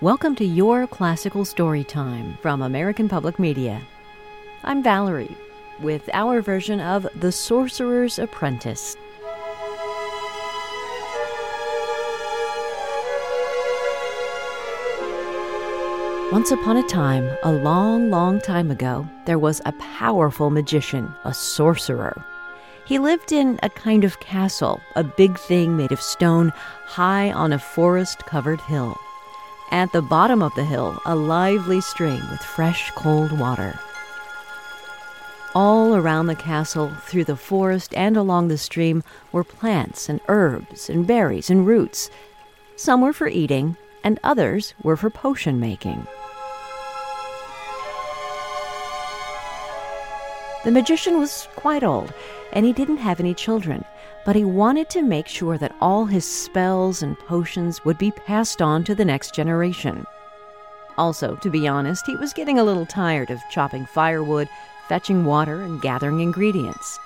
Welcome to your classical story time from American Public Media. I'm Valerie with our version of The Sorcerer's Apprentice. Once upon a time, a long, long time ago, there was a powerful magician, a sorcerer. He lived in a kind of castle, a big thing made of stone, high on a forest covered hill. At the bottom of the hill, a lively stream with fresh, cold water. All around the castle, through the forest and along the stream, were plants and herbs and berries and roots. Some were for eating, and others were for potion making. The magician was quite old, and he didn't have any children, but he wanted to make sure that all his spells and potions would be passed on to the next generation. Also, to be honest, he was getting a little tired of chopping firewood, fetching water, and gathering ingredients.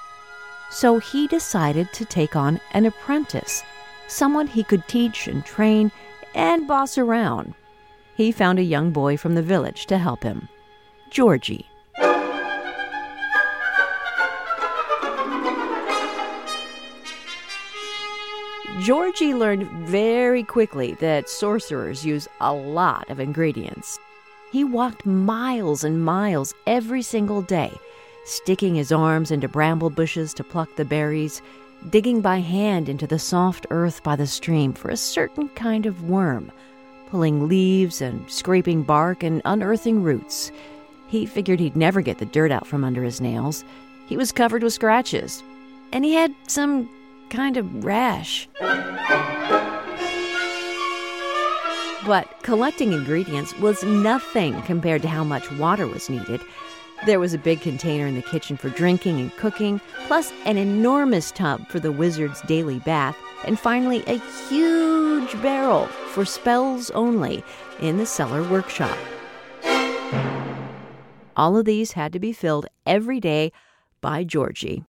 So he decided to take on an apprentice, someone he could teach and train and boss around. He found a young boy from the village to help him Georgie. Georgie learned very quickly that sorcerers use a lot of ingredients. He walked miles and miles every single day, sticking his arms into bramble bushes to pluck the berries, digging by hand into the soft earth by the stream for a certain kind of worm, pulling leaves and scraping bark and unearthing roots. He figured he'd never get the dirt out from under his nails. He was covered with scratches, and he had some kind of rash. But collecting ingredients was nothing compared to how much water was needed. There was a big container in the kitchen for drinking and cooking, plus an enormous tub for the wizard's daily bath, and finally a huge barrel for spells only in the cellar workshop. All of these had to be filled every day by Georgie.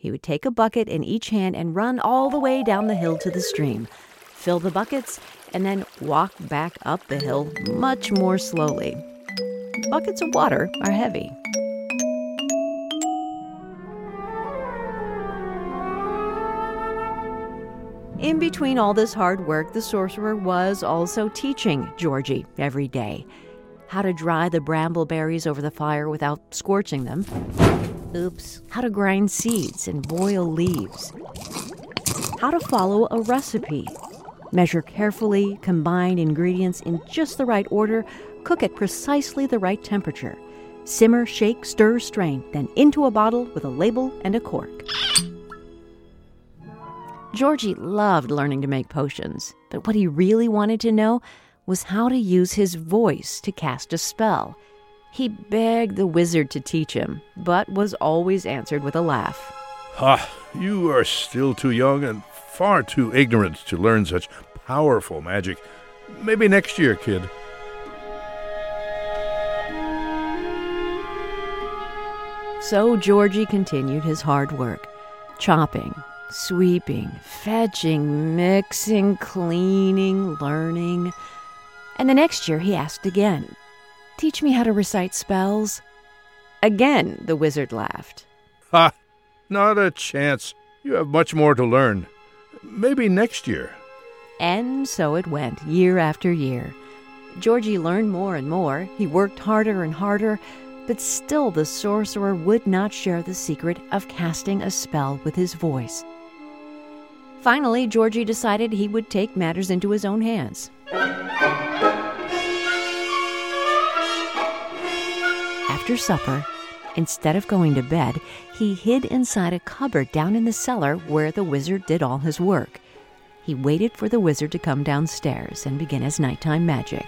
He would take a bucket in each hand and run all the way down the hill to the stream, fill the buckets, and then walk back up the hill much more slowly. Buckets of water are heavy. In between all this hard work, the sorcerer was also teaching Georgie every day how to dry the bramble berries over the fire without scorching them, Oops. How to grind seeds and boil leaves. How to follow a recipe. Measure carefully, combine ingredients in just the right order, cook at precisely the right temperature. Simmer, shake, stir, strain, then into a bottle with a label and a cork. Georgie loved learning to make potions, but what he really wanted to know was how to use his voice to cast a spell. He begged the wizard to teach him, but was always answered with a laugh. Ha! You are still too young and far too ignorant to learn such powerful magic. Maybe next year, kid. So Georgie continued his hard work, chopping, sweeping, fetching, mixing, cleaning, learning. And the next year he asked again, Teach me how to recite spells. Again, the wizard laughed. Ha! Not a chance. You have much more to learn. Maybe next year. And so it went, year after year. Georgie learned more and more. He worked harder and harder, but still the sorcerer would not share the secret of casting a spell with his voice. Finally, Georgie decided he would take matters into his own hands. After supper, instead of going to bed, he hid inside a cupboard down in the cellar where the wizard did all his work. He waited for the wizard to come downstairs and begin his nighttime magic.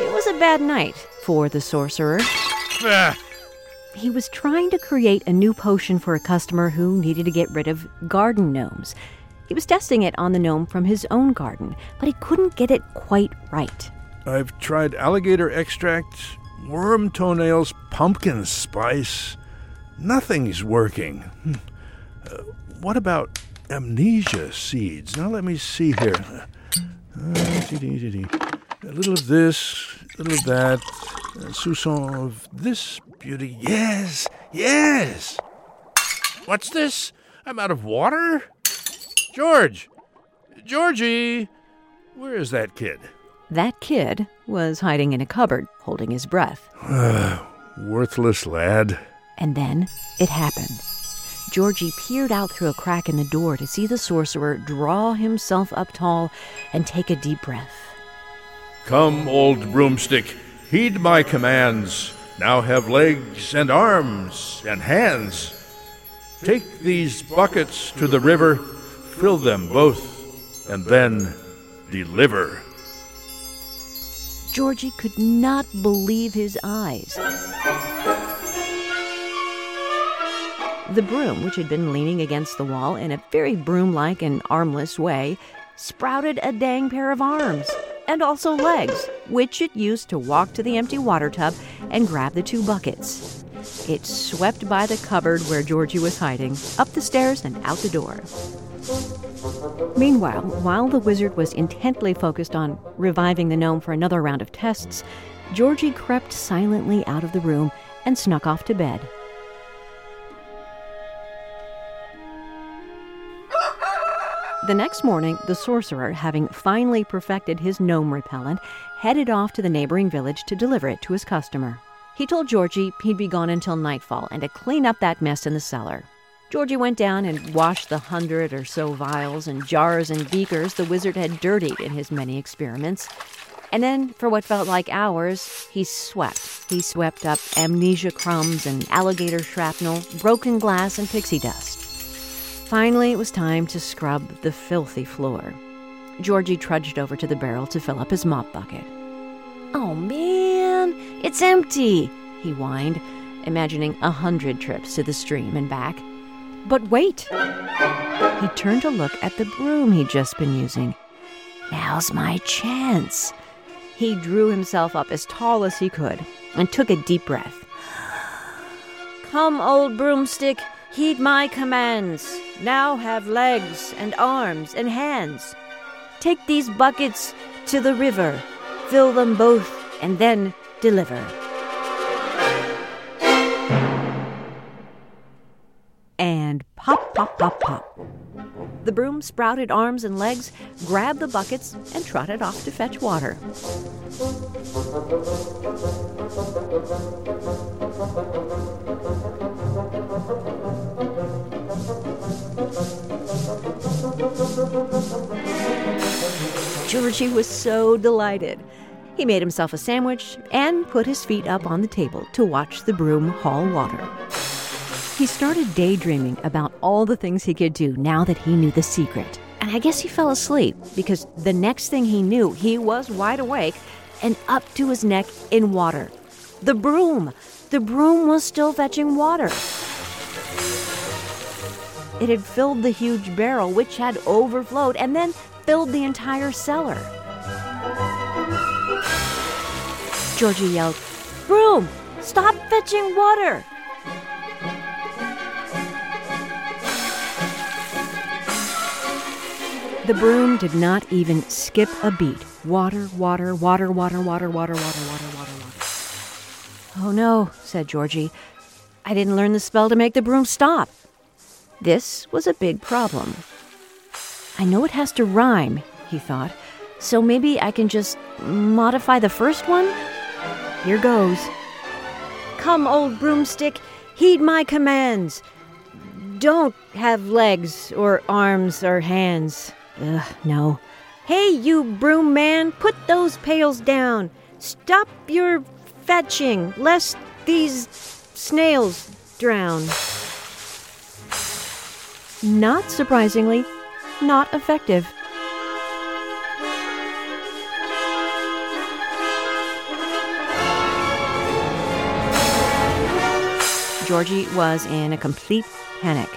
It was a bad night for the sorcerer. Ah, He was trying to create a new potion for a customer who needed to get rid of garden gnomes. He was testing it on the gnome from his own garden, but he couldn't get it quite right. I've tried alligator extract, worm toenails, pumpkin spice. Nothing's working. Hmm. Uh, what about amnesia seeds. Now let me see here. A little of this, a little of that, a soupçon of this beauty. Yes, yes. What's this? I'm out of water? George! Georgie! Where is that kid? That kid was hiding in a cupboard, holding his breath. Worthless lad. And then it happened. Georgie peered out through a crack in the door to see the sorcerer draw himself up tall and take a deep breath. Come, old broomstick, heed my commands. Now have legs and arms and hands. Take these buckets to the river, fill them both, and then deliver. Georgie could not believe his eyes. The broom, which had been leaning against the wall in a very broom like and armless way, sprouted a dang pair of arms and also legs, which it used to walk to the empty water tub and grab the two buckets. It swept by the cupboard where Georgie was hiding, up the stairs and out the door. Meanwhile, while the wizard was intently focused on reviving the gnome for another round of tests, Georgie crept silently out of the room and snuck off to bed. The next morning, the sorcerer, having finally perfected his gnome repellent, headed off to the neighboring village to deliver it to his customer. He told Georgie he'd be gone until nightfall and to clean up that mess in the cellar. Georgie went down and washed the hundred or so vials and jars and beakers the wizard had dirtied in his many experiments. And then, for what felt like hours, he swept. He swept up amnesia crumbs and alligator shrapnel, broken glass, and pixie dust. Finally, it was time to scrub the filthy floor. Georgie trudged over to the barrel to fill up his mop bucket. Oh man, it's empty, he whined, imagining a hundred trips to the stream and back. But wait! He turned to look at the broom he'd just been using. Now's my chance. He drew himself up as tall as he could and took a deep breath. Come, old broomstick, heed my commands. Now have legs and arms and hands. Take these buckets to the river, fill them both, and then deliver. Pop, pop, pop. The broom sprouted arms and legs, grabbed the buckets, and trotted off to fetch water. Georgie was so delighted. He made himself a sandwich and put his feet up on the table to watch the broom haul water. He started daydreaming about all the things he could do now that he knew the secret. And I guess he fell asleep because the next thing he knew, he was wide awake and up to his neck in water. The broom! The broom was still fetching water. It had filled the huge barrel, which had overflowed, and then filled the entire cellar. Georgie yelled, Broom, stop fetching water! The broom did not even skip a beat. Water, water, water, water, water, water, water, water, water, water. Oh no, said Georgie. I didn't learn the spell to make the broom stop. This was a big problem. I know it has to rhyme, he thought, so maybe I can just modify the first one? Here goes. Come, old broomstick, heed my commands. Don't have legs or arms or hands. Ugh, no. Hey, you broom man, put those pails down. Stop your fetching, lest these snails drown. Not surprisingly, not effective. Georgie was in a complete panic.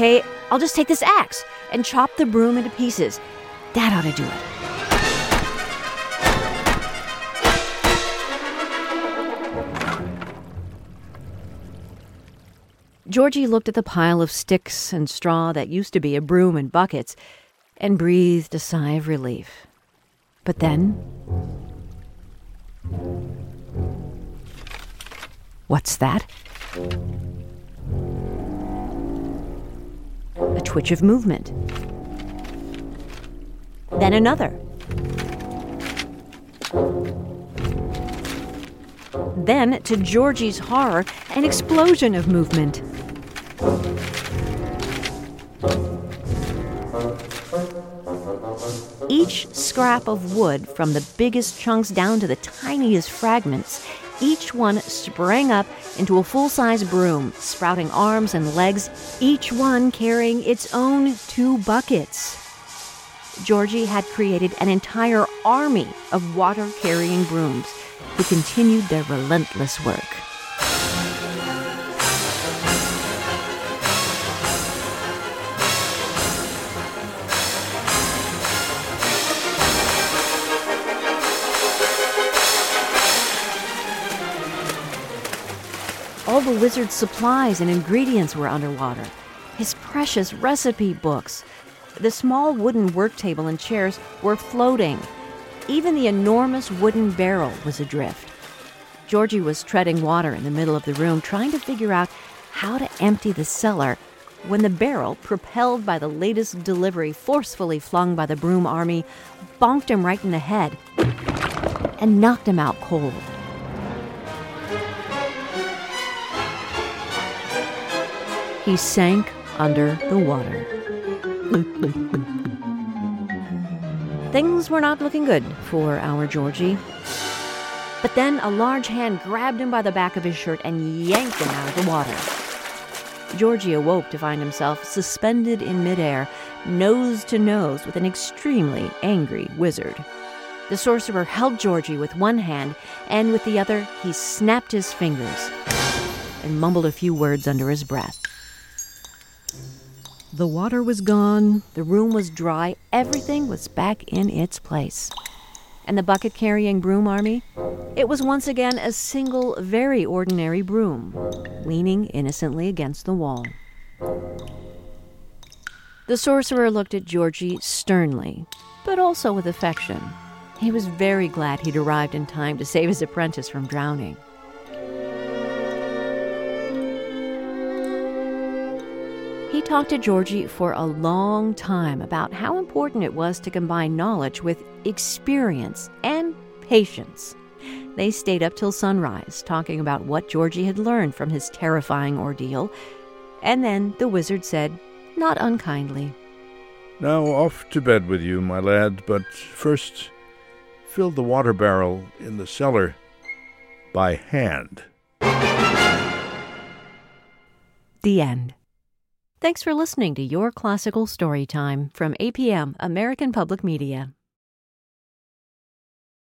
okay? I'll just take this axe and chop the broom into pieces. That ought to do it. Georgie looked at the pile of sticks and straw that used to be a broom and buckets and breathed a sigh of relief. But then. What's that? Twitch of movement. Then another. Then, to Georgie's horror, an explosion of movement. Each scrap of wood, from the biggest chunks down to the tiniest fragments, each one sprang up into a full size broom, sprouting arms and legs, each one carrying its own two buckets. Georgie had created an entire army of water carrying brooms who continued their relentless work. The wizard's supplies and ingredients were underwater. His precious recipe books. The small wooden work table and chairs were floating. Even the enormous wooden barrel was adrift. Georgie was treading water in the middle of the room, trying to figure out how to empty the cellar when the barrel, propelled by the latest delivery forcefully flung by the broom army, bonked him right in the head and knocked him out cold. He sank under the water. Things were not looking good for our Georgie. But then a large hand grabbed him by the back of his shirt and yanked him out of the water. Georgie awoke to find himself suspended in midair, nose to nose with an extremely angry wizard. The sorcerer held Georgie with one hand, and with the other, he snapped his fingers and mumbled a few words under his breath. The water was gone, the room was dry, everything was back in its place. And the bucket carrying broom army? It was once again a single, very ordinary broom, leaning innocently against the wall. The sorcerer looked at Georgie sternly, but also with affection. He was very glad he'd arrived in time to save his apprentice from drowning. He talked to Georgie for a long time about how important it was to combine knowledge with experience and patience. They stayed up till sunrise, talking about what Georgie had learned from his terrifying ordeal. And then the wizard said, not unkindly, Now off to bed with you, my lad, but first fill the water barrel in the cellar by hand. The end. Thanks for listening to Your Classical Storytime from APM, American Public Media.